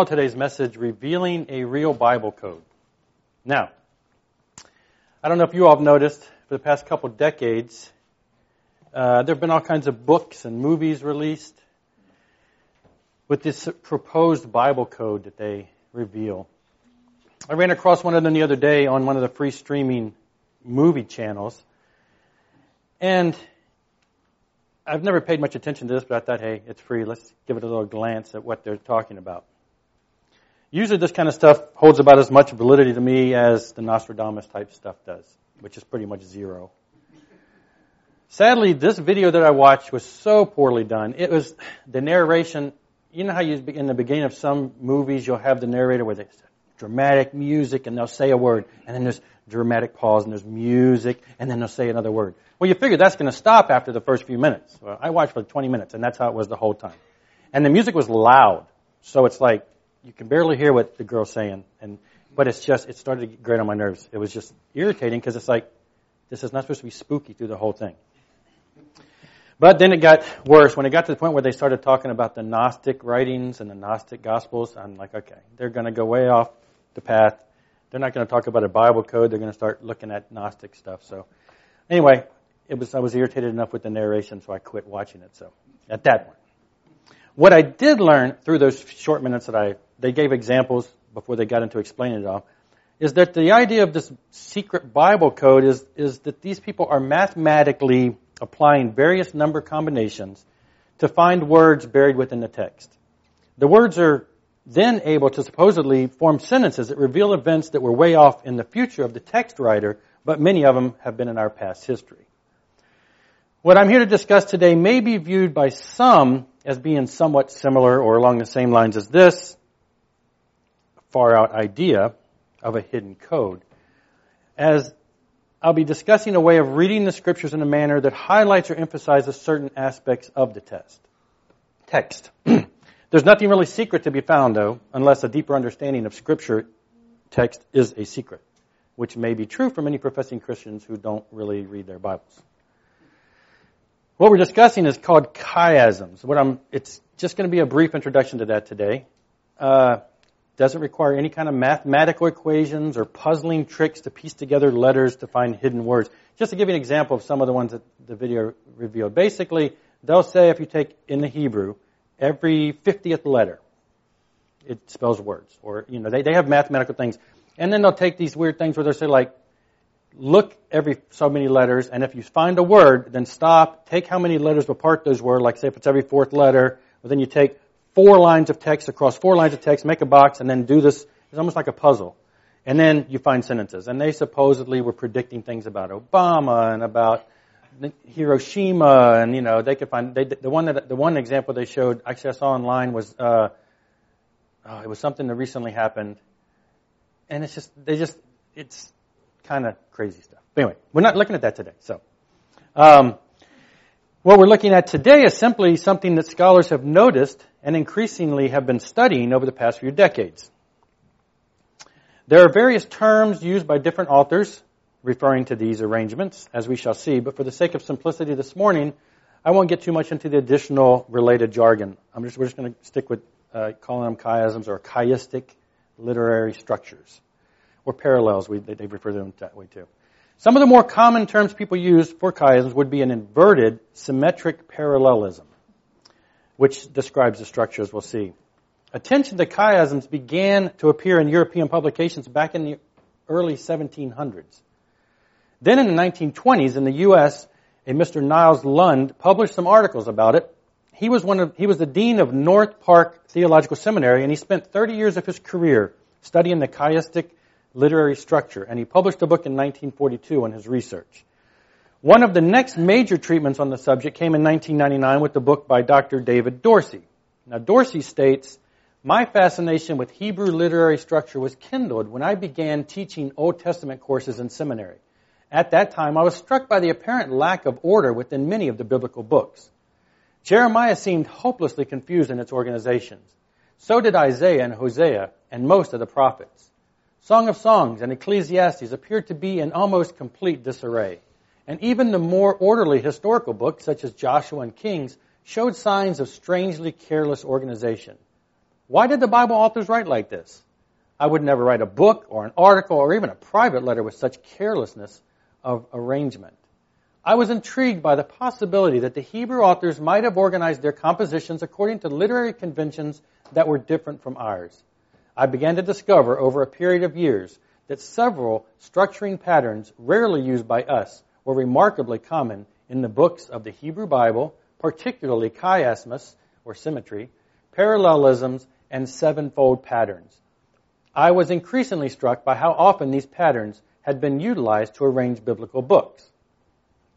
call today's message Revealing a Real Bible Code. Now, I don't know if you all have noticed, for the past couple decades, uh, there have been all kinds of books and movies released with this proposed Bible code that they reveal. I ran across one of them the other day on one of the free streaming movie channels. And I've never paid much attention to this, but I thought, hey, it's free. Let's give it a little glance at what they're talking about. Usually this kind of stuff holds about as much validity to me as the Nostradamus type stuff does, which is pretty much zero. Sadly, this video that I watched was so poorly done. It was the narration. You know how you in the beginning of some movies you'll have the narrator with dramatic music and they'll say a word and then there's dramatic pause and there's music and then they'll say another word. Well, you figure that's going to stop after the first few minutes. Well, I watched for 20 minutes and that's how it was the whole time. And the music was loud. So it's like you can barely hear what the girl's saying and but it's just it started to get grate on my nerves. It was just irritating because it's like this is not supposed to be spooky through the whole thing. But then it got worse. When it got to the point where they started talking about the Gnostic writings and the Gnostic Gospels, I'm like, okay, they're going to go way off the path. They're not going to talk about a Bible code. They're going to start looking at Gnostic stuff. So, anyway, it was I was irritated enough with the narration, so I quit watching it. So, at that point, what I did learn through those short minutes that I they gave examples before they got into explaining it all, is that the idea of this secret Bible code is is that these people are mathematically applying various number combinations to find words buried within the text. The words are then able to supposedly form sentences that reveal events that were way off in the future of the text writer, but many of them have been in our past history. What I'm here to discuss today may be viewed by some as being somewhat similar or along the same lines as this far out idea of a hidden code. As I'll be discussing a way of reading the scriptures in a manner that highlights or emphasizes certain aspects of the test. Text. There's nothing really secret to be found, though, unless a deeper understanding of scripture text is a secret, which may be true for many professing Christians who don't really read their Bibles. What we're discussing is called chiasms. What I'm, it's just going to be a brief introduction to that today. Uh, doesn't require any kind of mathematical equations or puzzling tricks to piece together letters to find hidden words. Just to give you an example of some of the ones that the video revealed. Basically, they'll say if you take in the Hebrew, every 50th letter, it spells words. Or, you know, they, they have mathematical things. And then they'll take these weird things where they'll say like, look every so many letters, and if you find a word, then stop, take how many letters apart those were, like say if it's every fourth letter, well, then you take four lines of text across four lines of text, make a box, and then do this. It's almost like a puzzle. And then you find sentences. And they supposedly were predicting things about Obama and about Hiroshima, and you know they could find they, the one that the one example they showed. Actually, I saw online was uh, oh, it was something that recently happened, and it's just they just it's kind of crazy stuff. But anyway, we're not looking at that today. So, um, what we're looking at today is simply something that scholars have noticed and increasingly have been studying over the past few decades. There are various terms used by different authors referring to these arrangements, as we shall see, but for the sake of simplicity this morning, I won't get too much into the additional related jargon. Just, we're just going to stick with uh, calling them chiasms or chiastic literary structures, or parallels, we, they, they refer to them that way too. Some of the more common terms people use for chiasms would be an inverted symmetric parallelism which describes the structure as we'll see. Attention to chiasms began to appear in European publications back in the early 1700s. Then in the 1920s in the U.S., a Mr. Niles Lund published some articles about it. He was one of, he was the dean of North Park Theological Seminary and he spent 30 years of his career studying the chiastic literary structure and he published a book in 1942 on his research. One of the next major treatments on the subject came in 1999 with the book by Dr. David Dorsey. Now, Dorsey states, My fascination with Hebrew literary structure was kindled when I began teaching Old Testament courses in seminary. At that time, I was struck by the apparent lack of order within many of the biblical books. Jeremiah seemed hopelessly confused in its organizations. So did Isaiah and Hosea and most of the prophets. Song of Songs and Ecclesiastes appeared to be in almost complete disarray. And even the more orderly historical books, such as Joshua and Kings, showed signs of strangely careless organization. Why did the Bible authors write like this? I would never write a book or an article or even a private letter with such carelessness of arrangement. I was intrigued by the possibility that the Hebrew authors might have organized their compositions according to literary conventions that were different from ours. I began to discover over a period of years that several structuring patterns rarely used by us were remarkably common in the books of the Hebrew Bible, particularly chiasmus, or symmetry, parallelisms, and sevenfold patterns. I was increasingly struck by how often these patterns had been utilized to arrange biblical books.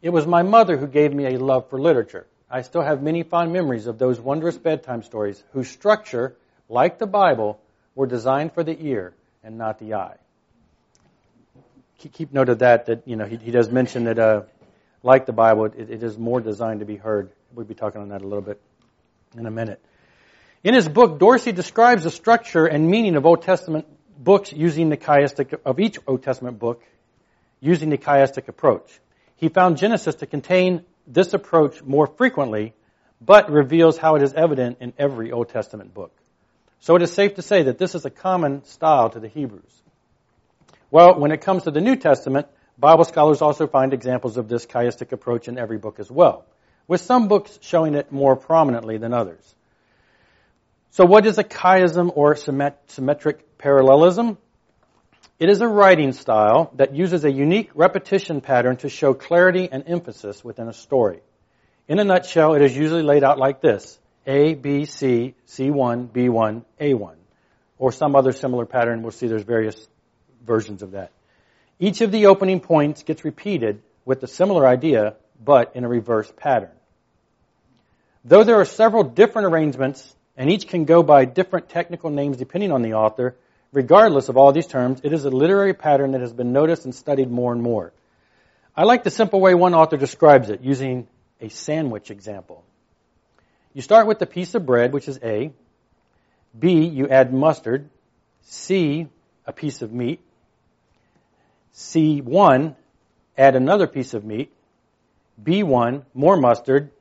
It was my mother who gave me a love for literature. I still have many fond memories of those wondrous bedtime stories whose structure, like the Bible, were designed for the ear and not the eye. Keep note of that, that, you know, he, he does mention that, uh, like the Bible, it, it is more designed to be heard. We'll be talking on that a little bit in a minute. In his book, Dorsey describes the structure and meaning of Old Testament books using the chiastic, of each Old Testament book using the chiastic approach. He found Genesis to contain this approach more frequently, but reveals how it is evident in every Old Testament book. So it is safe to say that this is a common style to the Hebrews. Well, when it comes to the New Testament, Bible scholars also find examples of this chiastic approach in every book as well, with some books showing it more prominently than others. So what is a chiasm or symmetric parallelism? It is a writing style that uses a unique repetition pattern to show clarity and emphasis within a story. In a nutshell, it is usually laid out like this. A, B, C, C1, B1, A1. Or some other similar pattern. We'll see there's various versions of that. Each of the opening points gets repeated with a similar idea, but in a reverse pattern. Though there are several different arrangements, and each can go by different technical names depending on the author, Regardless of all these terms, it is a literary pattern that has been noticed and studied more and more. I like the simple way one author describes it using a sandwich example. You start with the piece of bread, which is A. B, you add mustard. C, a piece of meat. C1, add another piece of meat. B1, more mustard.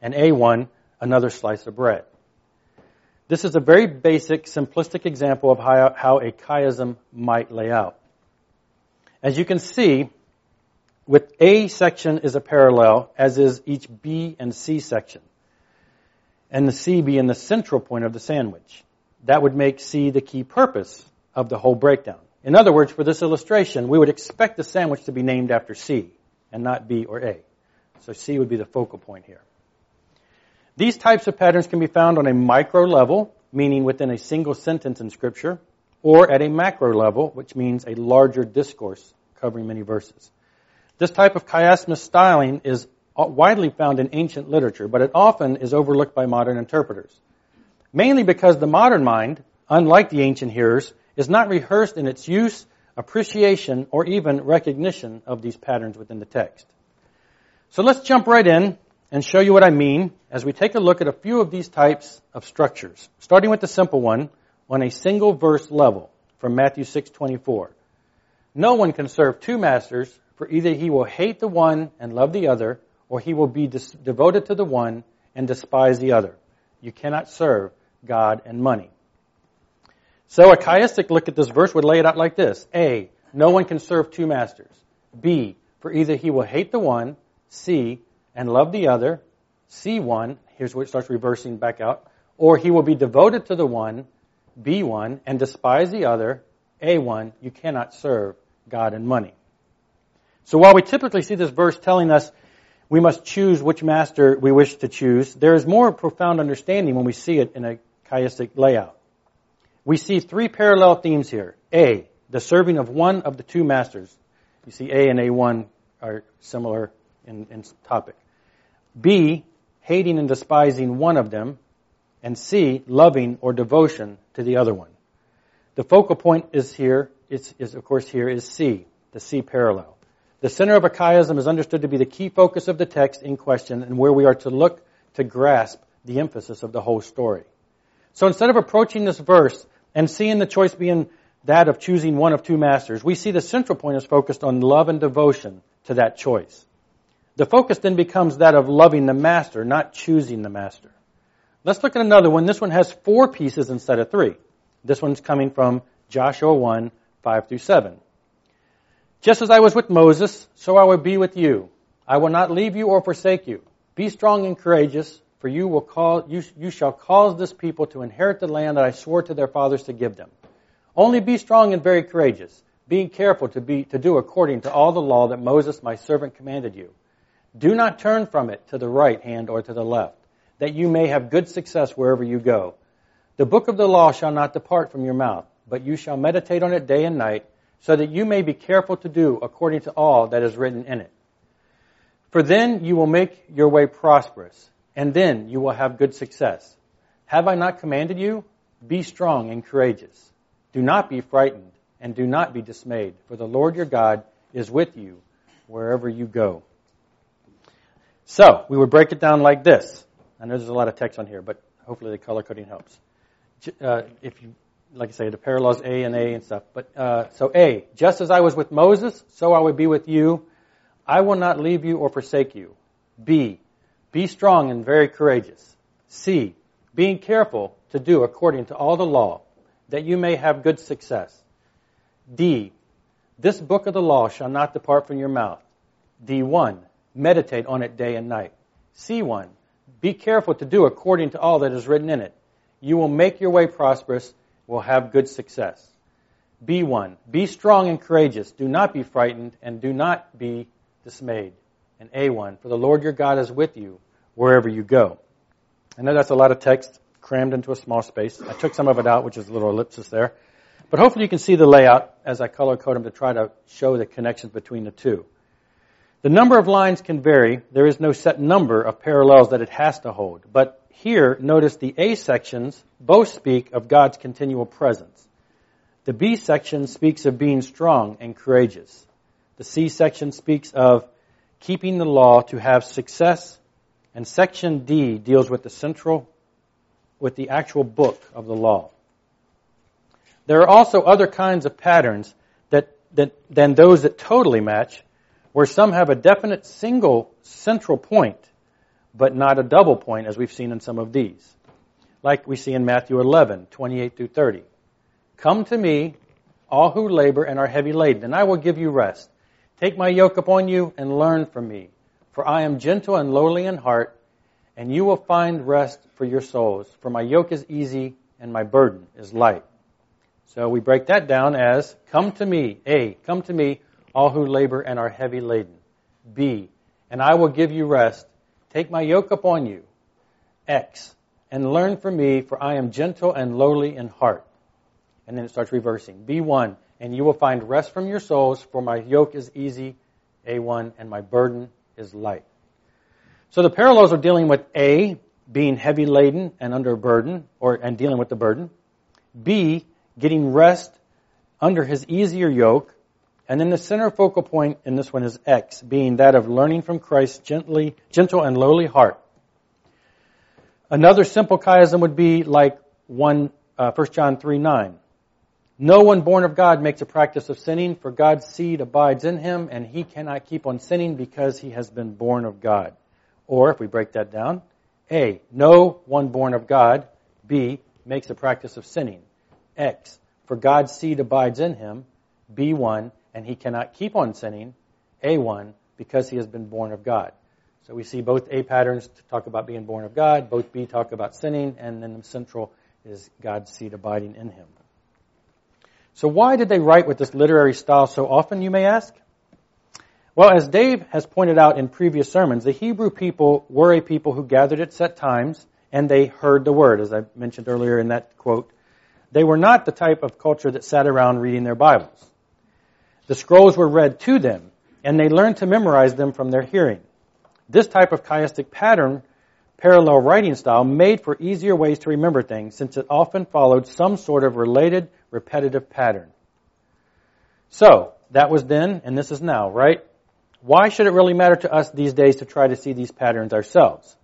And A1, another slice of bread. This is a very basic, simplistic example of how, how a chiasm might lay out. As you can see, with A section is a parallel, as is each B and C section. And the C being the central point of the sandwich. That would make C the key purpose of the whole breakdown. In other words, for this illustration, we would expect the sandwich to be named after C and not B or A. So C would be the focal point here. These types of patterns can be found on a micro level, meaning within a single sentence in Scripture, or at a macro level, which means a larger discourse covering many verses. This type of chiasmus styling is Uh, widely found in ancient literature, but it often is overlooked by modern interpreters. Mainly because the modern mind, unlike the ancient hearers, is not rehearsed in its use, appreciation, or even recognition of these patterns within the text. So let's jump right in and show you what I mean as we take a look at a few of these types of structures, starting with the simple one on a single verse level from Matthew 6:24. No one can serve two masters, for either he will hate the one and love the other, or he will be dis- devoted to the one and despise the other. You cannot serve God and money. So a chiastic look at this verse would lay it out like this. A, no one can serve two masters. B, for either he will hate the one, C, and love the other, C1, here's where it starts reversing back out, or he will be devoted to the one, B1, and despise the other, A1, you cannot serve God and money. So while we typically see this verse telling us we must choose which master we wish to choose, there is more profound understanding when we see it in a chiastic layout. We see three parallel themes here. A, the serving of one of the two masters. You see A and A1 are similar in, in topic. B, hating and despising one of them. And C, loving or devotion to the other one. The focal point is here, is, is of course here, is C, the C parallel. The center of chiasm is understood to be the key focus of the text in question and where we are to look to grasp the emphasis of the whole story. So instead of approaching this verse and seeing the choice being that of choosing one of two masters, we see the central point is focused on love and devotion to that choice. The focus then becomes that of loving the master, not choosing the master. Let's look at another one. This one has four pieces instead of three. This one's coming from Joshua 1, 5 through 7. Just as I was with Moses, so I will be with you. I will not leave you or forsake you. Be strong and courageous, for you will call, you, you shall cause this people to inherit the land that I swore to their fathers to give them. Only be strong and very courageous, being careful to be, to do according to all the law that Moses my servant commanded you. Do not turn from it to the right hand or to the left, that you may have good success wherever you go. The book of the law shall not depart from your mouth, but you shall meditate on it day and night, so that you may be careful to do according to all that is written in it. For then you will make your way prosperous, and then you will have good success. Have I not commanded you? Be strong and courageous. Do not be frightened, and do not be dismayed, for the Lord your God is with you wherever you go. So, we would break it down like this. I know there's a lot of text on here, but hopefully the color coding helps. Uh, if you, like I say, the parallels A and A and stuff. But uh, so A, just as I was with Moses, so I would be with you. I will not leave you or forsake you. B, be strong and very courageous. C, being careful to do according to all the law, that you may have good success. D, this book of the law shall not depart from your mouth. D1, meditate on it day and night. C1, be careful to do according to all that is written in it. You will make your way prosperous, will have good success. Be one. be strong and courageous. Do not be frightened and do not be dismayed. And A1, for the Lord your God is with you wherever you go. I know that's a lot of text crammed into a small space. I took some of it out, which is a little ellipsis there. But hopefully you can see the layout as I color code them to try to show the connections between the two. The number of lines can vary. There is no set number of parallels that it has to hold. But here, notice the A sections both speak of God's continual presence. The B section speaks of being strong and courageous. The C section speaks of keeping the law to have success, and section D deals with the central, with the actual book of the law. There are also other kinds of patterns that, that, than those that totally match, where some have a definite single central point, but not a double point, as we've seen in some of these. Like we see in Matthew 11, 28 through 30. Come to me, all who labor and are heavy laden, and I will give you rest. Take my yoke upon you and learn from me, for I am gentle and lowly in heart, and you will find rest for your souls. For my yoke is easy and my burden is light. So we break that down as come to me, A, come to me, all who labor and are heavy laden. B, and I will give you rest. Take my yoke upon you. X, and learn from me, for I am gentle and lowly in heart. And then it starts reversing. B1, and you will find rest from your souls, for my yoke is easy, A1, and my burden is light. So the parallels are dealing with A, being heavy laden and under a burden, or and dealing with the burden. B, getting rest under his easier yoke. And then the center focal point in this one is X, being that of learning from Christ's gently, gentle and lowly heart. Another simple chiasm would be like 1, uh, 1 John 3, 9. No one born of God makes a practice of sinning, for God's seed abides in him, and he cannot keep on sinning because he has been born of God. Or, if we break that down, A, no one born of God, B, makes a practice of sinning. X, for God's seed abides in him, B1, and he cannot keep on sinning, A1, because he has been born of God. So we see both A patterns talk about being born of God, both B talk about sinning, and then the central is God's seed abiding in him. So why did they write with this literary style so often, you may ask? Well, as Dave has pointed out in previous sermons, the Hebrew people were a people who gathered at set times and they heard the word, as I mentioned earlier in that quote. They were not the type of culture that sat around reading their Bibles. The scrolls were read to them and they learned to memorize them from their hearing. This type of chiastic pattern, parallel writing style, made for easier ways to remember things since it often followed some sort of related repetitive pattern. So, that was then, and this is now, right? Why should it really matter to us these days to try to see these patterns ourselves?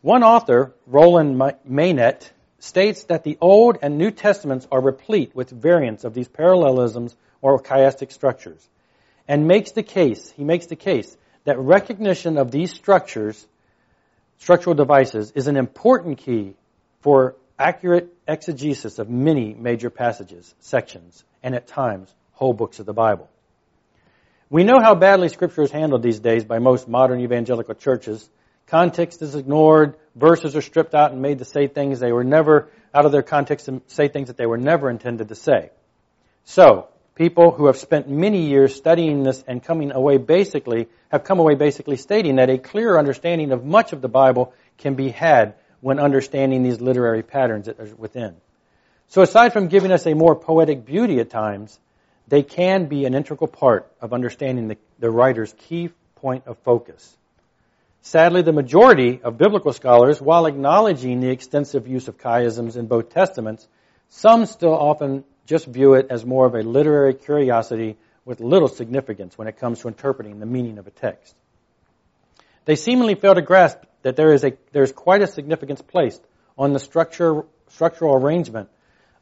One author, Roland Meynet, states that the Old and New Testaments are replete with variants of these parallelisms or chiastic structures, and makes the case, he makes the case, that recognition of these structures structural devices is an important key for accurate exegesis of many major passages, sections, and at times whole books of the Bible. We know how badly Scripture is handled these days by most modern evangelical churches. Context is ignored, verses are stripped out and made to say things they were never, out of their context, and say things that they were never intended to say. So, people who have spent many years studying this and coming away basically, have come away basically stating that a clearer understanding of much of the Bible can be had when understanding these literary patterns that are within. So aside from giving us a more poetic beauty at times, they can be an integral part of understanding the, the writer's key point of focus. Sadly, the majority of biblical scholars, while acknowledging the extensive use of chiasms in both testaments, some still often just view it as more of a literary curiosity with little significance when it comes to interpreting the meaning of a text. They seemingly fail to grasp that there is a there is quite a significance placed on the structure structural arrangement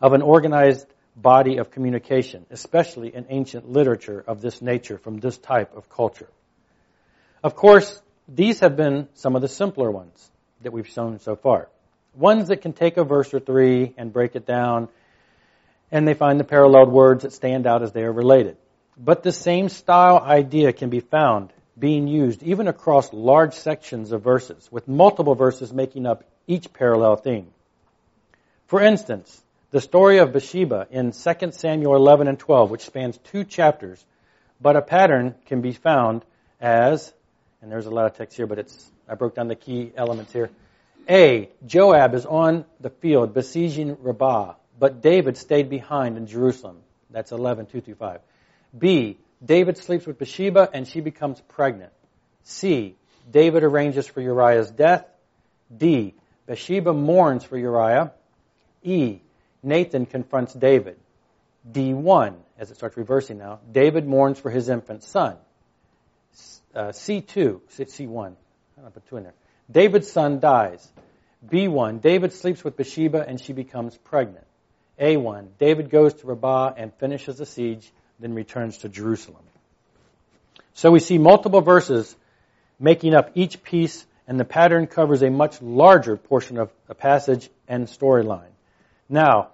of an organized body of communication, especially in ancient literature of this nature from this type of culture. Of course, these have been some of the simpler ones that we've shown so far. Ones that can take a verse or three and break it down, and they find the paralleled words that stand out as they are related. But the same style idea can be found being used even across large sections of verses, with multiple verses making up each parallel theme. For instance, the story of Bathsheba in 2 Samuel 11 and 12, which spans two chapters, but a pattern can be found as, and there's a lot of text here, but it's, I broke down the key elements here. A, Joab is on the field besieging Rabbah, but David stayed behind in Jerusalem. That's 11, 2 through 5. B, David sleeps with Bathsheba and she becomes pregnant. C, David arranges for Uriah's death. D, Bathsheba mourns for Uriah. E, Nathan confronts David. D1, as it starts reversing now, David mourns for his infant son. Uh, C2, C1, I put two in there. David's son dies. B1, David sleeps with Bathsheba and she becomes pregnant. A1, David goes to Rabbah and finishes the siege, then returns to Jerusalem. So we see multiple verses making up each piece, and the pattern covers a much larger portion of a passage and storyline. Now,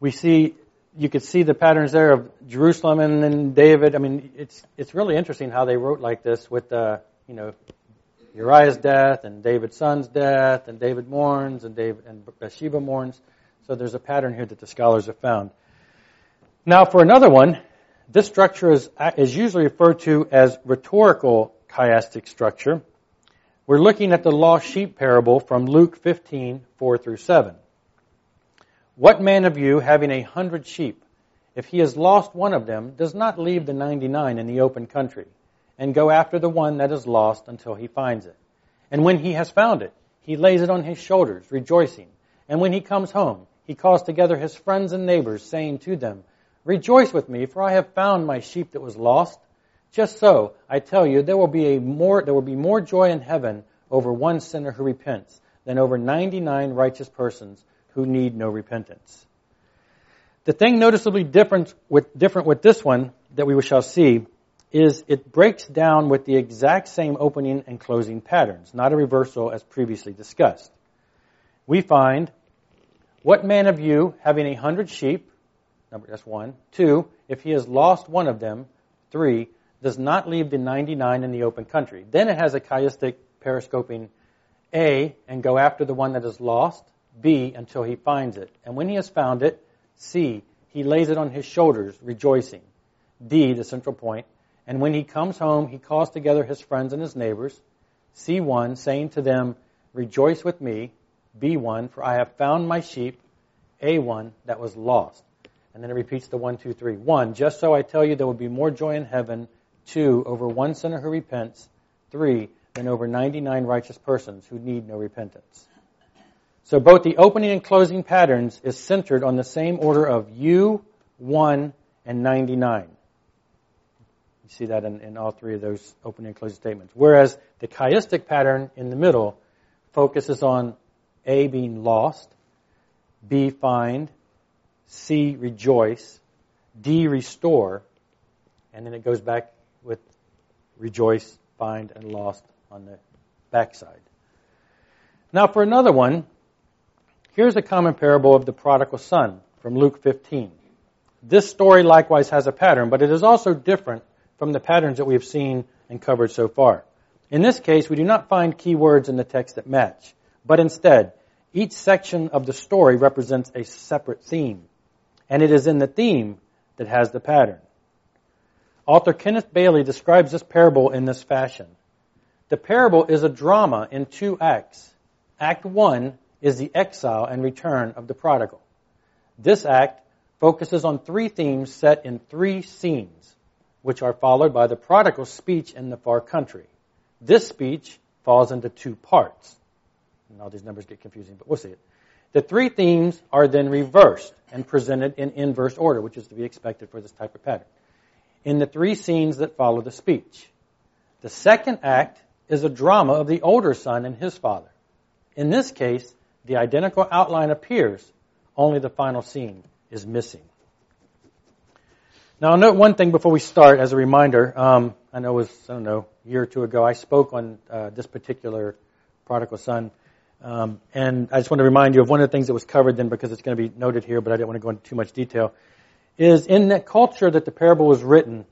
we see, you could see the patterns there of Jerusalem and then David. I mean, it's, it's really interesting how they wrote like this with, uh, you know, Uriah's death and David's son's death and David mourns and David and Bathsheba mourns. So there's a pattern here that the scholars have found. Now for another one, this structure is, is usually referred to as rhetorical chiastic structure. We're looking at the lost sheep parable from Luke 15, 4 through 7. What man of you, having a hundred sheep, if he has lost one of them, does not leave the ninety-nine in the open country, and go after the one that is lost until he finds it? And when he has found it, he lays it on his shoulders, rejoicing. And when he comes home, he calls together his friends and neighbors, saying to them, Rejoice with me, for I have found my sheep that was lost. Just so, I tell you, there will be a more, there will be more joy in heaven over one sinner who repents than over 99 righteous persons who need no repentance. The thing noticeably different with, different with this one that we shall see is it breaks down with the exact same opening and closing patterns, not a reversal as previously discussed. We find, what man of you, having a hundred sheep, number, that's one, two, if he has lost one of them, three, does not leave the 99 in the open country. Then it has a chiastic periscoping A and go after the one that is lost, B, until he finds it. And when he has found it, C, he lays it on his shoulders, rejoicing. D, the central. And when he comes home, he calls together his friends and his neighbors. C1, saying to them, Rejoice with me. B1, for I have found my sheep. A1, that was lost. And then it repeats the one, two, three. One, just so I tell you, there will be more joy in heaven. Two, over one sinner who repents. Three, than over 99 righteous persons who need no repentance. So both the opening and closing patterns is centered on the same order of you, 1, and 99. You see that in, in all three of those opening and closing statements. Whereas the chiastic pattern in the middle focuses on A being lost, B find, C rejoice, D restore, and then it goes back with rejoice, find, and lost on the backside. Now, for another one, here's a common parable of the prodigal son from Luke 15. This story likewise has a pattern, but it is also different from the patterns that we have seen and covered so far. In this case, we do not find key words in the text that match, but instead, each section of the story represents a separate theme, and it is in the theme that has the pattern. Author Kenneth Bailey describes this parable in this fashion. The parable is a drama in two acts. Act one is the exile and return of the prodigal. This act focuses on three themes set in three scenes, which are followed by the prodigal's speech in the far country. This speech falls into two parts. And all these numbers get confusing, but we'll see it. The three themes are then reversed and presented in inverse order, which is to be expected for this type of pattern, in the three scenes that follow the speech. The second act is a drama of the older son and his father. In this case, the identical outline appears, only the final scene is missing. Now, I'll note one thing before we start as a reminder. Um, I know it was, I don't know, a year or two ago, I spoke on uh, this particular prodigal son. Um, and I just want to remind you of one of the things that was covered then because it's going to be noted here, but I didn't want to go into too much detail, is in that culture that the parable was written,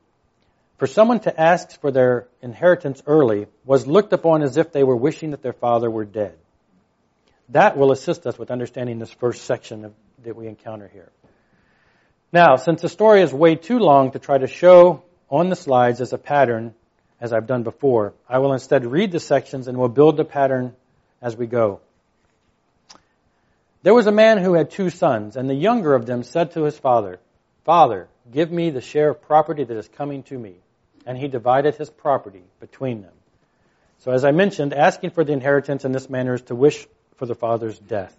for someone to ask for their inheritance early was looked upon as if they were wishing that their father were dead. That will assist us with understanding this first section of, that we encounter here. Now, since the story is way too long to try to show on the slides as a pattern, as I've done before, I will instead read the sections and we'll build the pattern as we go. There was a man who had two sons, and the younger of them said to his father, Father, give me the share of property that is coming to me. And he divided his property between them. So as I mentioned, asking for the inheritance in this manner is to wish for the father's death.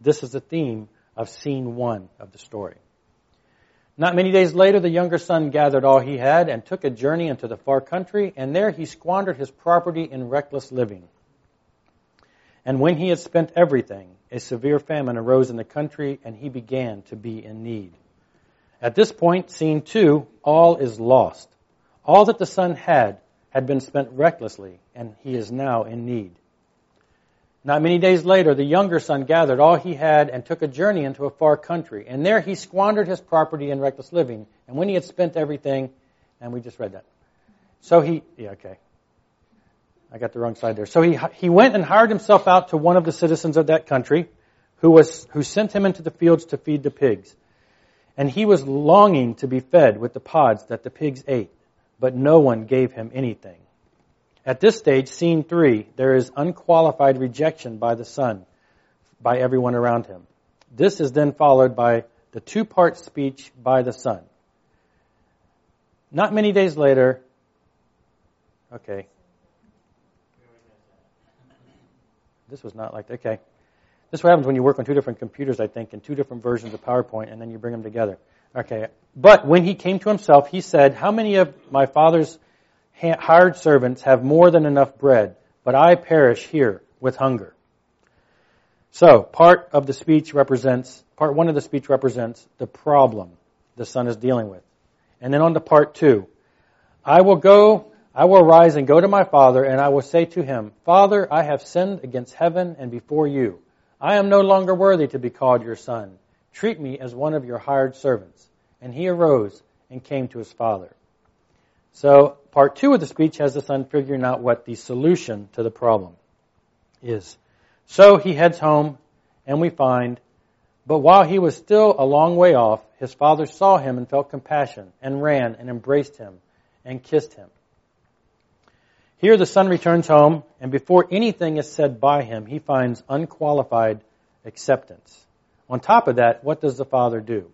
This is the theme of scene one of the story. Not many days later, the younger son gathered all he had and took a journey into the far country, and there he squandered his property in reckless living. And when he had spent everything, a severe famine arose in the country, and he began to be in need. At this point, scene two, all is lost. All that the son had had been spent recklessly, and he is now in need. Not many days later, the younger son gathered all he had and took a journey into a far country. And there he squandered his property in reckless living. And when he had spent everything, and we just read that. So he, yeah, okay. I got the wrong side there. So he, he went and hired himself out to one of the citizens of that country who was, who sent him into the fields to feed the pigs. And he was longing to be fed with the pods that the pigs ate, but no one gave him anything. At this stage, scene three, there is unqualified rejection by the son, by everyone around him. This is then followed by the two part speech by the son. Not many days later, okay. This was not like, okay. This is what happens when you work on two different computers, I think, and two different versions of PowerPoint, and then you bring them together. Okay. But when he came to himself, he said, How many of my father's hired servants have more than enough bread, but I perish here with hunger. So, part of the speech represents, part one of the speech represents the problem the son is dealing with. And then on to part two. I will go, I will rise and go to my father, and I will say to him, Father, I have sinned against heaven and before you. I am no longer worthy to be called your son. Treat me as one of your hired servants. And he arose and came to his father. So part two of the speech has the son figuring out what the solution to the problem is. So he heads home and we find, but while he was still a long way off, his father saw him and felt compassion and ran and embraced him and kissed him. Here the son returns home and before anything is said by him, he finds unqualified acceptance. On top of that, what does the father do?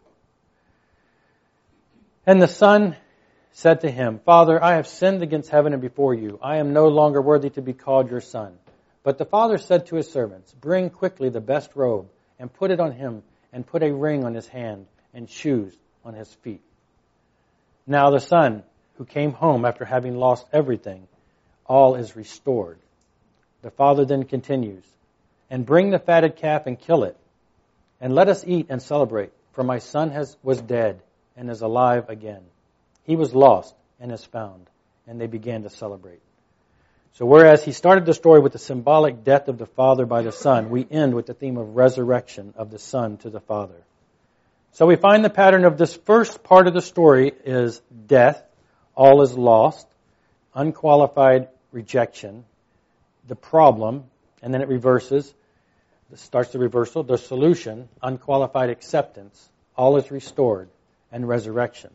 And the son said to him, Father, I have sinned against heaven and before you. I am no longer worthy to be called your son. But the father said to his servants, Bring quickly the best robe and put it on him and put a ring on his hand and shoes on his feet. Now the son who came home after having lost everything, all is restored. The father then continues, and bring the fatted calf and kill it, and let us eat and celebrate, for my son has, was dead and is alive again he was lost and is found, and they began to celebrate. So whereas he started the story with the symbolic death of the Father by the Son, we end with the theme of resurrection of the Son to the Father. So we find the pattern of this first part of the story is death, all is lost, unqualified rejection, the problem, and then it reverses, starts the reversal, the solution, unqualified acceptance, all is restored, and resurrection.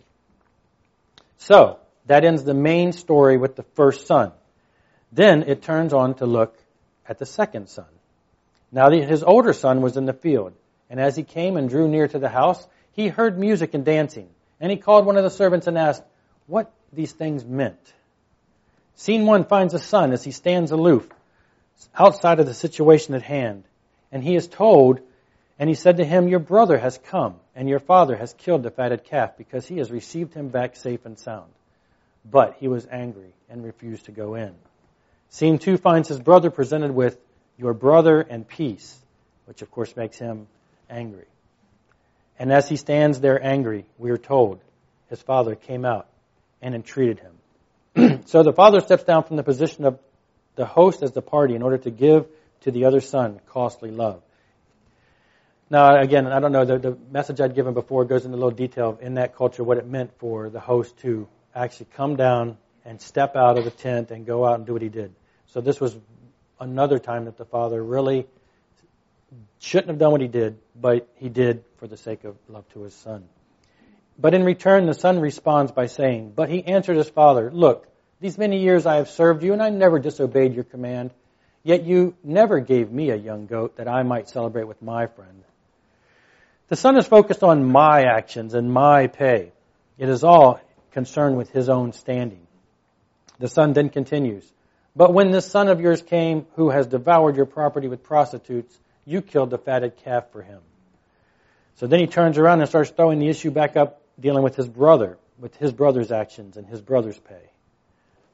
So, that ends the main story with the first son. Then it turns on to look at the second son. Now his older son was in the field, and as he came and drew near to the house, he heard music and dancing. And he called one of the servants and asked what these things meant. Scene one finds a son as he stands aloof, outside of the situation at hand. And he is told, and he said to him, Your brother has come, and your father has killed the fatted calf, because he has received him back safe and sound. But he was angry and refused to go in. Scene two finds his brother presented with, Your brother and peace, which of course makes him angry. And as he stands there angry, we are told, his father came out and entreated him. so the father steps down from the position of the host as the party in order to give to the other son costly love. Now, again, I don't know, the, the message I'd given before goes into a little detail in that culture what it meant for the host to actually come down and step out of the tent and go out and do what he did. So this was another time that the father really shouldn't have done what he did, but he did for the sake of love to his son. But in return, the son responds by saying, But he answered his father, Look, these many years I have served you, and I never disobeyed your command. Yet you never gave me a young goat that I might celebrate with my friend. The son is focused on my actions and my pay. It is all concerned with his own standing. The son then continues, But when this son of yours came who has devoured your property with prostitutes, you killed the fatted calf for him. So then he turns around and starts throwing the issue back up, dealing with his brother, with his brother's actions and his brother's pay.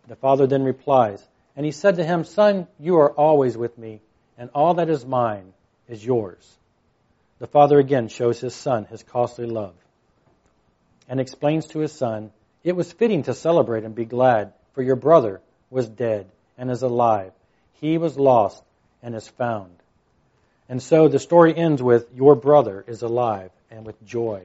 The father then replies, And he said to him, Son, you are always with me, and all that is mine is yours. The father again shows his son his costly love and explains to his son, It was fitting to celebrate and be glad, for your brother was dead and is alive. He was lost and is found. And so the story ends with, Your brother is alive, and with joy.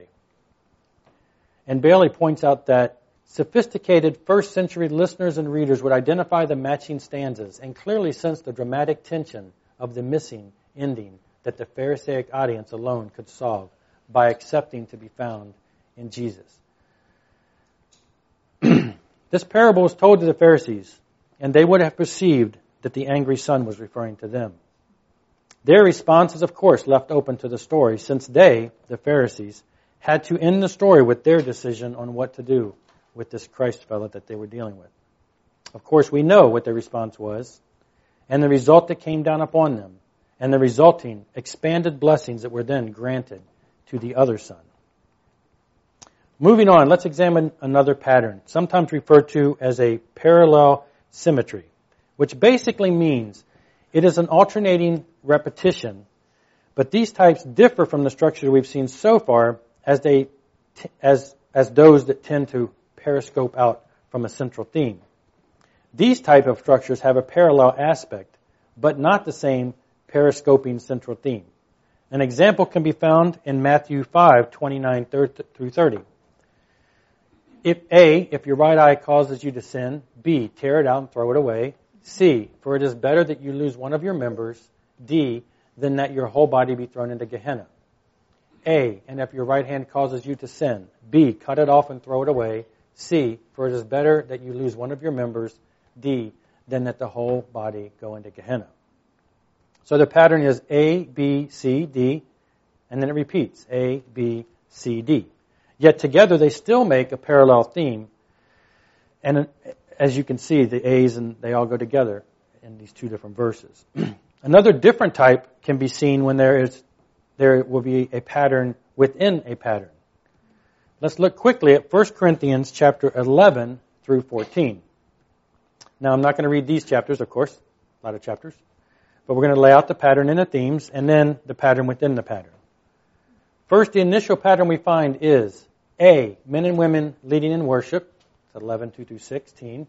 And Bailey points out that sophisticated first century listeners and readers would identify the matching stanzas and clearly sense the dramatic tension of the missing ending that the Pharisaic audience alone could solve by accepting to be found in Jesus. this parable was told to the Pharisees, and they would have perceived that the angry son was referring to them. Their response is, of course, left open to the story, since they, the Pharisees, had to end the story with their decision on what to do with this Christ fellow that they were dealing with. Of course, we know what their response was, and the result that came down upon them, and the resulting expanded blessings that were then granted to the other son. Moving on, let's examine another pattern, sometimes referred to as a parallel symmetry, which basically means it is an alternating repetition, but these types differ from the structure we've seen so far as they as as those that tend to periscope out from a central theme. These type of structures have a parallel aspect, but not the same periscoping central theme. An example can be found in Matthew 5, 29 through 30. If A, if your right eye causes you to sin, B, tear it out and throw it away. C, for it is better that you lose one of your members. D, than that your whole body be thrown into Gehenna. A, and if your right hand causes you to sin. B, cut it off and throw it away. C, for it is better that you lose one of your members. D, than that the whole body go into Gehenna. So the pattern is A, B, C, D, and then it repeats A, B, C, D. Yet together they still make a parallel theme. And uh, as you can see, the A's and they all go together in these two different verses. Another different type can be seen when there is there will be a pattern within a pattern. Let's look quickly at 1 Corinthians chapter 11 through 14. Now I'm not going to read these chapters, of course, a lot of chapters, but we're going to lay out the pattern in the themes and then the pattern within the pattern. First, the initial pattern we find is A, men and women leading in worship, 11, 2 through 16.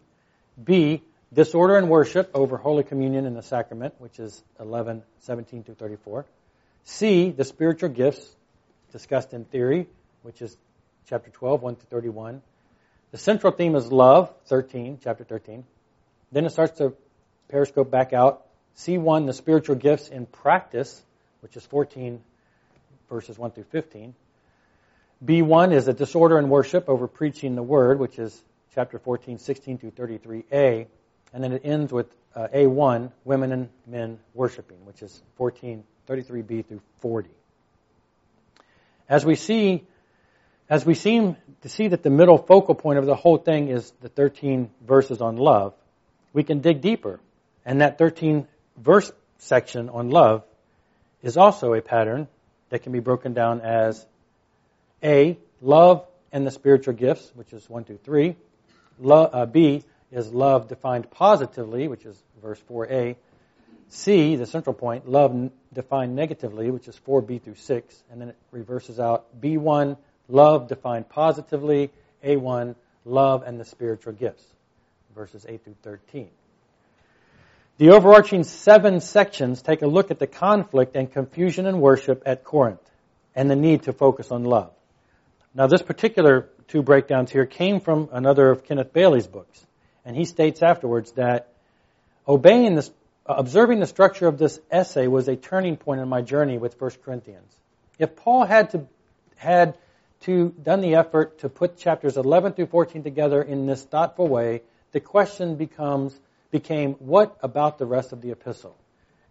B, Disorder in worship over Holy Communion and the sacrament, which is 11, 17 through 34. C, the spiritual gifts discussed in theory, which is chapter 12, 1 to 31. The central theme is love, 13, chapter 13. Then it starts to periscope back out. C1, the spiritual gifts in practice, which is 14, verses 1 through 15. B1 is a disorder in worship over preaching the word, which is chapter 14, 16 through 33a. And then it ends with uh, A1, women and men worshiping, which is 14, 33b through 40. As we see, as we seem to see that the middle focal point of the whole thing is the 13 verses on love, we can dig deeper. And that 13 verse section on love is also a pattern that can be broken down as A, love and the spiritual gifts, which is 1, 2, 3. Lo, uh, B is love defined positively, which is verse 4a. C, the central point, love defined negatively, which is 4b through 6. And then it reverses out B1, love defined positively. A1, love and the spiritual gifts, verses 8 through 13. The overarching seven sections take a look at the conflict and confusion in worship at Corinth and the need to focus on love. Now, this particular two breakdowns here came from another of Kenneth Bailey's books, and he states afterwards that obeying this, observing the structure of this essay was a turning point in my journey with 1 Corinthians. If Paul had to had to done the effort to put chapters 11 through 14 together in this thoughtful way, the question becomes became what about the rest of the epistle?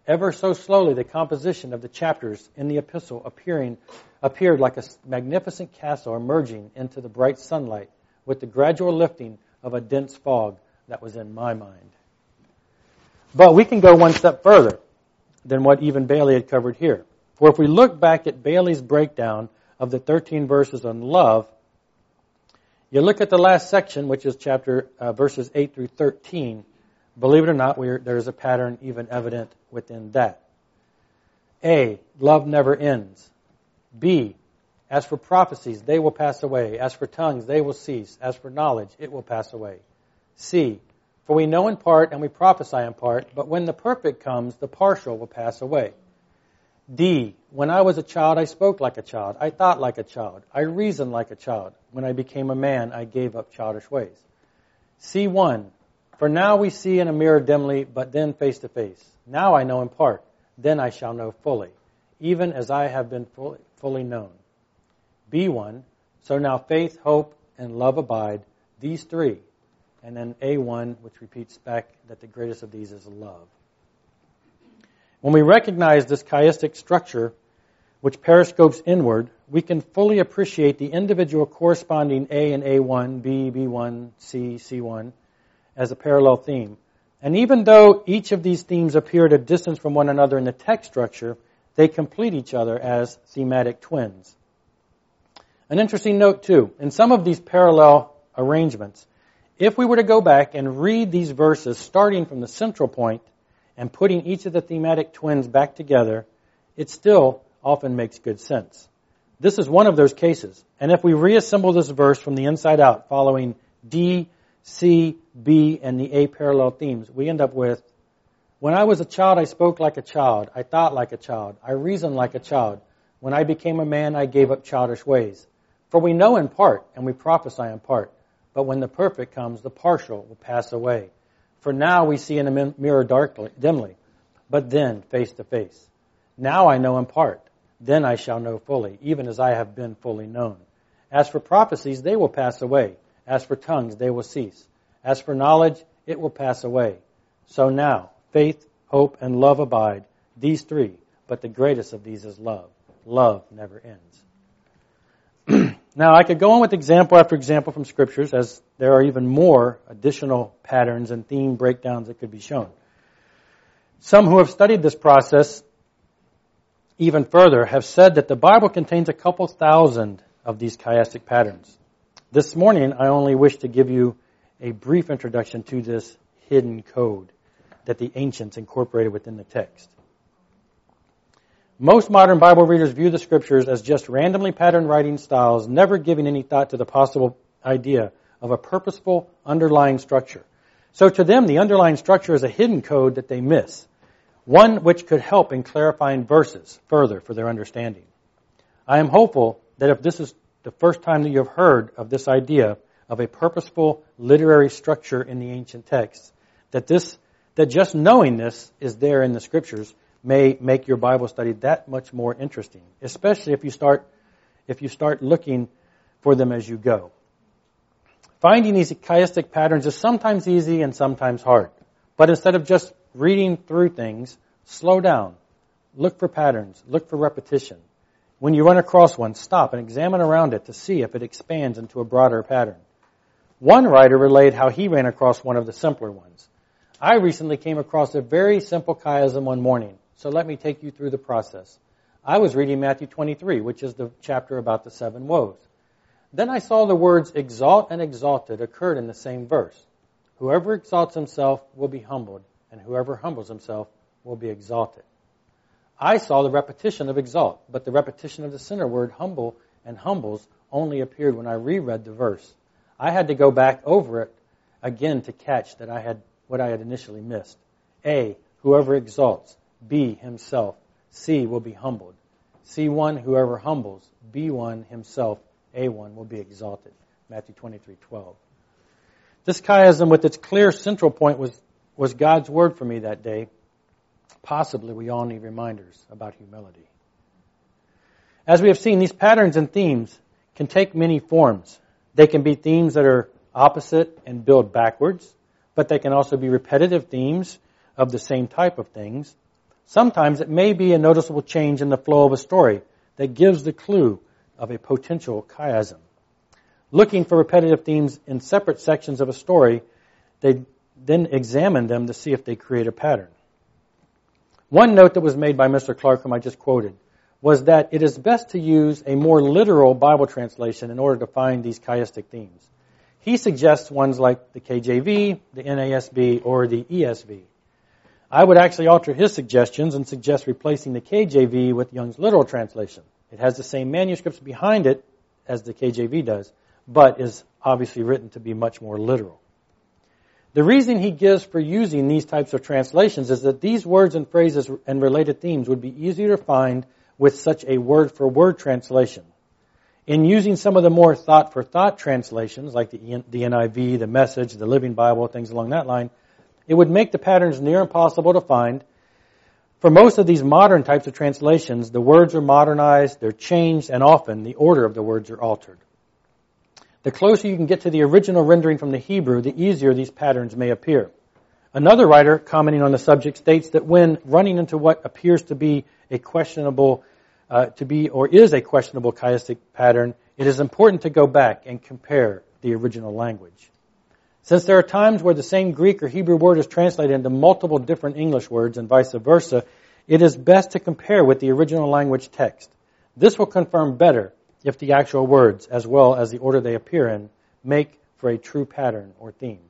Ever so slowly, the composition of the chapters in the epistle appearing, appeared like a magnificent castle emerging into the bright sunlight with the gradual lifting of a dense fog that was in my mind. But we can go one step further than what even Bailey had covered here. For if we look back at Bailey's breakdown of the 13 verses on love, you look at the last section, which is chapter uh, verses 8 through 13, Believe it or not, there's a pattern even evident within that. A, love never ends. B, as for prophecies, they will pass away. As for tongues, they will cease. As for knowledge, it will pass away. C, for we know in part and we prophesy in part, but when the perfect comes, the partial will pass away. D, when I was a child, I spoke like a child. I thought like a child. I reasoned like a child. When I became a man, I gave up childish ways. C1, for now we see in a mirror dimly, but then face to face. Now I know in part, then I shall know fully, even as I have been fully, fully known. B1, so now faith, hope, and love abide, these three. And then A1, which repeats back that the greatest of these is love. When we recognize this chiastic structure, which periscopes inward, we can fully appreciate the individual corresponding A and A1, B, B1, C, C1, as a parallel theme. And even though each of these themes appear at a distance from one another in the text structure, they complete each other as thematic twins. An interesting note too, in some of these parallel arrangements, if we were to go back and read these verses starting from the central point and putting each of the thematic twins back together, it still often makes good sense. This is one of those cases. And if we reassemble this verse from the inside out following D, C, B, and the A parallel themes, we end up with When I was a child, I spoke like a child. I thought like a child. I reasoned like a child. When I became a man, I gave up childish ways. For we know in part, and we prophesy in part. But when the perfect comes, the partial will pass away. For now we see in a mirror darkly, dimly, but then face to face. Now I know in part. Then I shall know fully, even as I have been fully known. As for prophecies, they will pass away. As for tongues, they will cease. As for knowledge, it will pass away. So now, faith, hope, and love abide, these three, but the greatest of these is love. Love never ends. Now, I could go on with example after example from scriptures, as there are even more additional patterns and theme breakdowns that could be shown. Some who have studied this process even further have said that the Bible contains a couple thousand of these chiastic patterns. This morning, I only wish to give you a brief introduction to this hidden code that the ancients incorporated within the text. Most modern Bible readers view the scriptures as just randomly patterned writing styles, never giving any thought to the possible idea of a purposeful underlying structure. So to them, the underlying structure is a hidden code that they miss, one which could help in clarifying verses further for their understanding. I am hopeful that if this is the first time that you have heard of this idea of a purposeful literary structure in the ancient texts, that this, that just knowing this is there in the scriptures may make your Bible study that much more interesting, especially if you start, if you start looking for them as you go. Finding these chiastic patterns is sometimes easy and sometimes hard. But instead of just reading through things, slow down. Look for patterns. Look for repetition. When you run across one, stop and examine around it to see if it expands into a broader pattern. One writer relayed how he ran across one of the simpler ones. I recently came across a very simple chiasm one morning, so let me take you through the process. I was reading Matthew 23, which is the chapter about the seven woes. Then I saw the words exalt and exalted occurred in the same verse. Whoever exalts himself will be humbled, and whoever humbles himself will be exalted. I saw the repetition of exalt, but the repetition of the center word humble and humbles only appeared when I reread the verse. I had to go back over it again to catch that I had what I had initially missed. A, whoever exalts. B, himself. C, will be humbled. C1, whoever humbles. B1, himself. A1 will be exalted. Matthew 23:12. This chiasm with its clear central point was, was God's word for me that day. Possibly we all need reminders about humility. As we have seen, these patterns and themes can take many forms. They can be themes that are opposite and build backwards, but they can also be repetitive themes of the same type of things. Sometimes it may be a noticeable change in the flow of a story that gives the clue of a potential chiasm. Looking for repetitive themes in separate sections of a story, they then examine them to see if they create a pattern. One note that was made by Mr. Clark, whom I just quoted, was that it is best to use a more literal Bible translation in order to find these chiastic themes. He suggests ones like the KJV, the NASB, or the ESV. I would actually alter his suggestions and suggest replacing the KJV with Young's literal translation. It has the same manuscripts behind it as the KJV does, but is obviously written to be much more literal. The reason he gives for using these types of translations is that these words and phrases and related themes would be easier to find with such a word for word translation. In using some of the more thought for thought translations, like the, NIV, the Message, the Living Bible, things along that line, it would make the patterns near impossible to find for most of these modern types of translations, the words are modernized, they're changed, and often the order of the words are altered. The closer you can get to the original rendering from the Hebrew, the easier these patterns may appear. Another writer, commenting on the subject, states that when running into what appears to be a questionable, uh, to be or is a questionable chiastic pattern, it is important to go back and compare the original language. Since there are times where the same Greek or Hebrew word is translated into multiple different English words and vice versa, it is best to compare with the original language text. This will confirm better if the actual words, as well as the order they appear in, make for a true pattern or theme.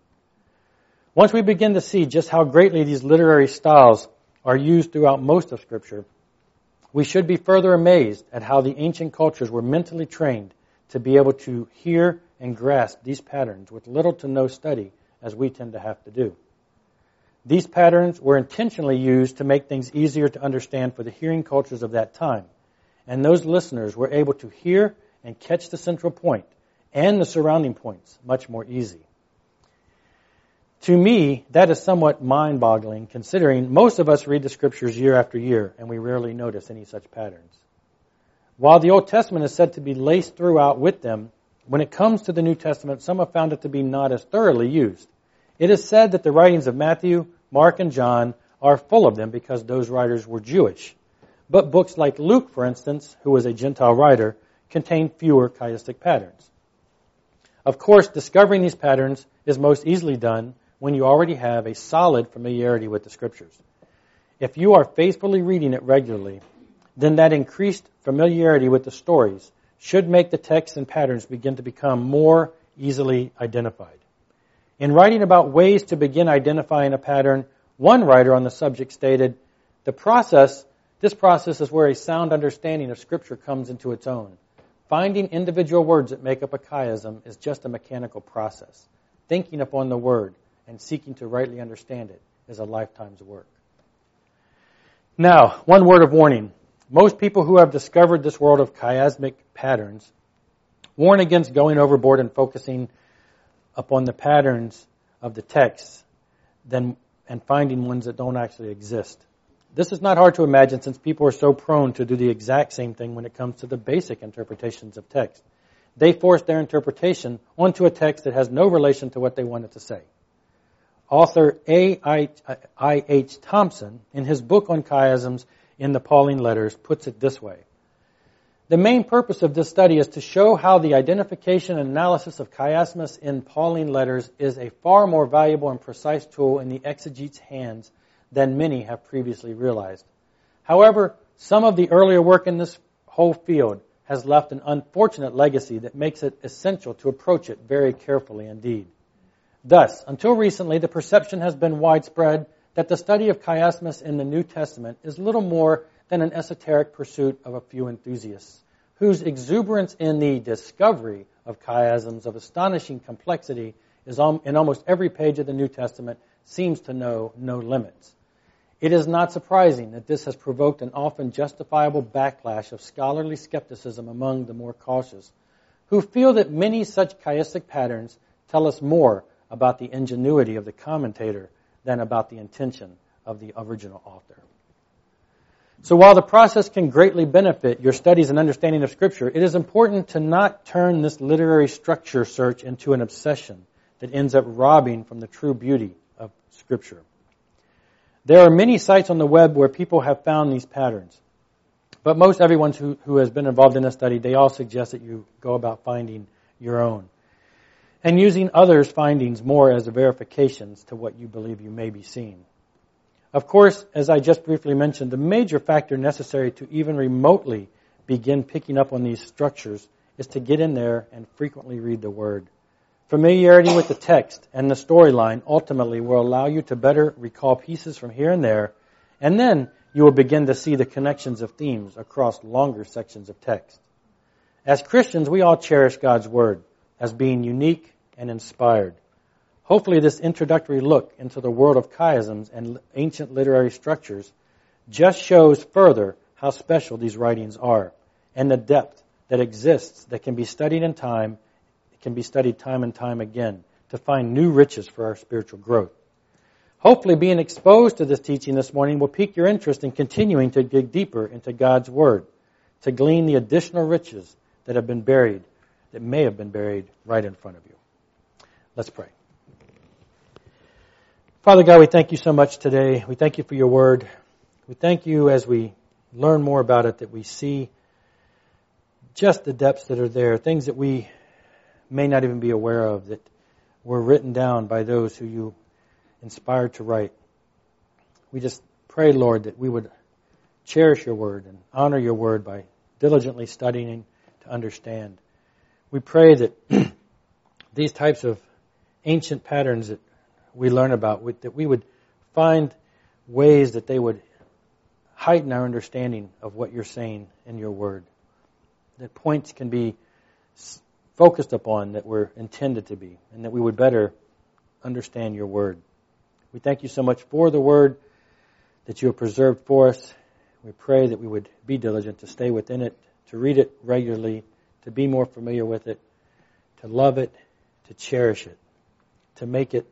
Once we begin to see just how greatly these literary styles are used throughout most of Scripture, we should be further amazed at how the ancient cultures were mentally trained to be able to hear and grasp these patterns with little to no study as we tend to have to do. These patterns were intentionally used to make things easier to understand for the hearing cultures of that time. And those listeners were able to hear and catch the central point and the surrounding points much more easy. To me, that is somewhat mind boggling considering most of us read the scriptures year after year and we rarely notice any such patterns. While the Old Testament is said to be laced throughout with them, when it comes to the New Testament, some have found it to be not as thoroughly used. It is said that the writings of Matthew, Mark, and John are full of them because those writers were Jewish. But books like Luke, for instance, who was a Gentile writer, contain fewer chiastic patterns. Of course, discovering these patterns is most easily done when you already have a solid familiarity with the scriptures. If you are faithfully reading it regularly, then that increased familiarity with the stories should make the texts and patterns begin to become more easily identified. In writing about ways to begin identifying a pattern, one writer on the subject stated, the process, this process is where a sound understanding of scripture comes into its own. Finding individual words that make up a chiasm is just a mechanical process. Thinking upon the word and seeking to rightly understand it is a lifetime's work. Now, one word of warning. Most people who have discovered this world of chiasmic patterns warn against going overboard and focusing upon the patterns of the text than, and finding ones that don't actually exist. This is not hard to imagine since people are so prone to do the exact same thing when it comes to the basic interpretations of text. They force their interpretation onto a text that has no relation to what they wanted to say. Author A. H. Thomson, in his book on chiasms in the Pauline letters, puts it this way. The main purpose of this study is to show how the identification and analysis of chiasmus in Pauline letters is a far more valuable and precise tool in the exegete's hands than many have previously realized. However, some of the earlier work in this whole field has left an unfortunate legacy that makes it essential to approach it very carefully indeed. Thus, until recently, the perception has been widespread that the study of chiasmus in the New Testament is little more than an esoteric pursuit of a few enthusiasts, whose exuberance in the discovery of chiasms of astonishing complexity is in almost every page of the New Testament seems to know no limits. It is not surprising that this has provoked an often justifiable backlash of scholarly skepticism among the more cautious, who feel that many such chiastic patterns tell us more about the ingenuity of the commentator than about the intention of the original author. So while the process can greatly benefit your studies and understanding of Scripture, it is important to not turn this literary structure search into an obsession that ends up robbing from the true beauty of Scripture. There are many sites on the web where people have found these patterns. But most everyone who, who has been involved in a study, they all suggest that you go about finding your own. And using others' findings more as verifications to what you believe you may be seeing. Of course, as I just briefly mentioned, the major factor necessary to even remotely begin picking up on these structures is to get in there and frequently read the Word. Familiarity with the text and the storyline ultimately will allow you to better recall pieces from here and there, and then you will begin to see the connections of themes across longer sections of text. As Christians, we all cherish God's Word as being unique and inspired. Hopefully this introductory look into the world of chiasms and ancient literary structures just shows further how special these writings are and the depth that exists that can be studied in time can be studied time and time again to find new riches for our spiritual growth. Hopefully, being exposed to this teaching this morning will pique your interest in continuing to dig deeper into God's Word, to glean the additional riches that have been buried, that may have been buried right in front of you. Let's pray. Father God, we thank you so much today. We thank you for your Word. We thank you as we learn more about it that we see just the depths that are there, things that we may not even be aware of that were written down by those who you inspired to write. We just pray, Lord, that we would cherish your word and honor your word by diligently studying to understand. We pray that these types of ancient patterns that we learn about, that we would find ways that they would heighten our understanding of what you're saying in your word. That points can be focused upon that we're intended to be, and that we would better understand your word. We thank you so much for the word that you have preserved for us. We pray that we would be diligent to stay within it, to read it regularly, to be more familiar with it, to love it, to cherish it, to make it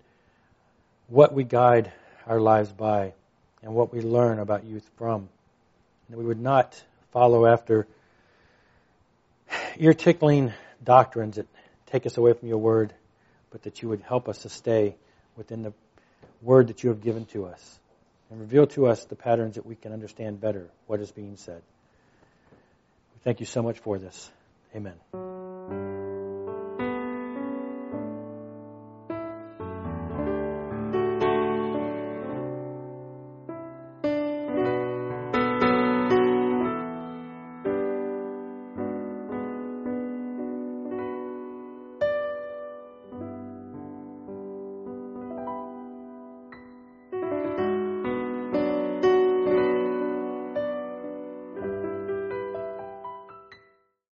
what we guide our lives by and what we learn about youth from. And we would not follow after ear tickling doctrines that take us away from your word, but that you would help us to stay within the word that you have given to us and reveal to us the patterns that we can understand better what is being said. We Thank you so much for this. Amen.